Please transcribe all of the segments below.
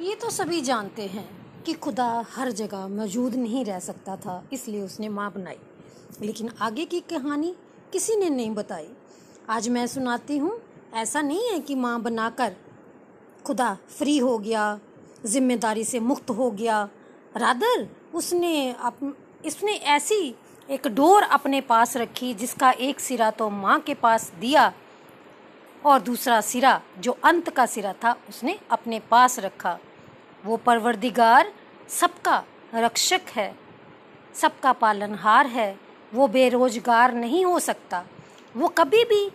ये तो सभी जानते हैं कि खुदा हर जगह मौजूद नहीं रह सकता था, इसलिए उसने माँ बनाई। लेकिन आगे की कहानी किसी ने नहीं बताई। आज मैं सुनाती हूँ, ऐसा नहीं है कि माँ बनाकर खुदा फ्री हो गया, ज़िम्मेदारी से मुक्त हो गया। रादर, उसने अप, इसने ऐसी एक डोर अपने पास रखी, जिसका एक सिरा तो माँ के पास दिया और दूसरा सिरा, जो अंत का सिरा था, उसने अपने पास रखा। वो परवरदिगार सबका रक्षक है, सबका पालनहार है, वो बेरोजगार नहीं हो सकता, वो कभी भी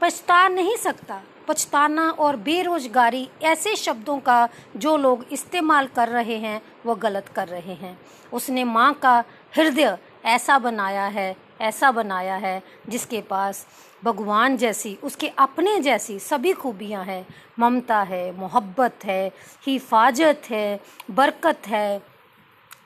पछता नहीं सकता। पछताना और बेरोजगारी ऐसे शब्दों का जो लोग इस्तेमाल कर रहे हैं, वो गलत कर रहे हैं। उसने माँ का हृदय ऐसा बनाया है ऐसा बनाया है जिसके पास भगवान जैसी, उसके अपने जैसी सभी खूबियाँ हैं। ममता है, मोहब्बत है, हिफाजत है, बरकत है।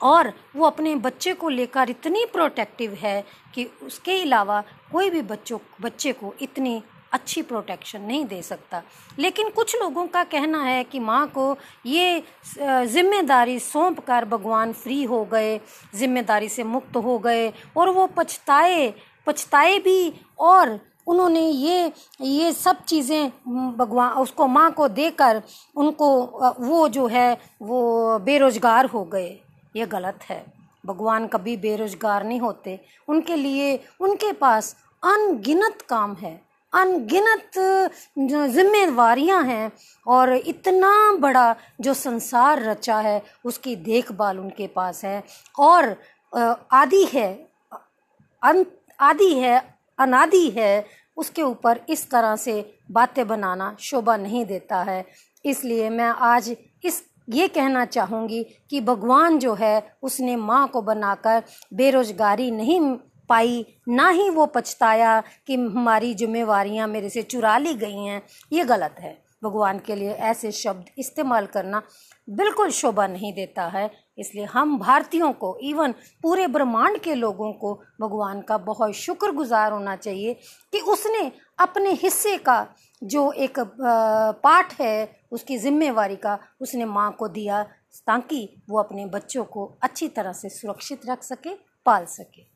और वो अपने बच्चे को लेकर इतनी प्रोटेक्टिव है कि उसके अलावा कोई भी बच्चों, बच्चे को इतनी अच्छी प्रोटेक्शन नहीं दे सकता। लेकिन कुछ लोगों का कहना है कि माँ को ये ज़िम्मेदारी सौंप कर भगवान फ्री हो गए, ज़िम्मेदारी से मुक्त हो गए और वो पछताए पछताए भी और उन्होंने ये ये सब चीज़ें भगवान, उसको माँ को देकर उनको वो जो है, वो बेरोजगार हो गए। ये गलत है। भगवान कभी बेरोजगार नहीं होते। उनके लिए, उनके पास अनगिनत काम है। अनगिनत जिम्मेवारियाँ हैं और इतना बड़ा जो संसार रचा है, उसकी देखभाल उनके पास है। और आदि है आदि है, अनादि है, उसके ऊपर इस तरह से बातें बनाना शोभा नहीं देता है। इसलिए मैं आज इस, ये कहना चाहूँगी कि भगवान जो है, उसने माँ को बनाकर बेरोजगारी नहीं पाई, ना ही वो पछताया कि हमारी जिम्मेवारियाँ मेरे से चुरा ली गई हैं। ये गलत है। भगवान के लिए ऐसे शब्द इस्तेमाल करना बिल्कुल शोभा नहीं देता है। इसलिए हम भारतीयों को इवन पूरे ब्रह्मांड के लोगों को, भगवान का बहुत शुक्रगुजार होना चाहिए कि उसने अपने हिस्से का जो एक पाठ है, उसकी जिम्मेवारी का उसने माँ को दिया ताकि वो अपने बच्चों को अच्छी तरह से सुरक्षित रख सके, पाल सके।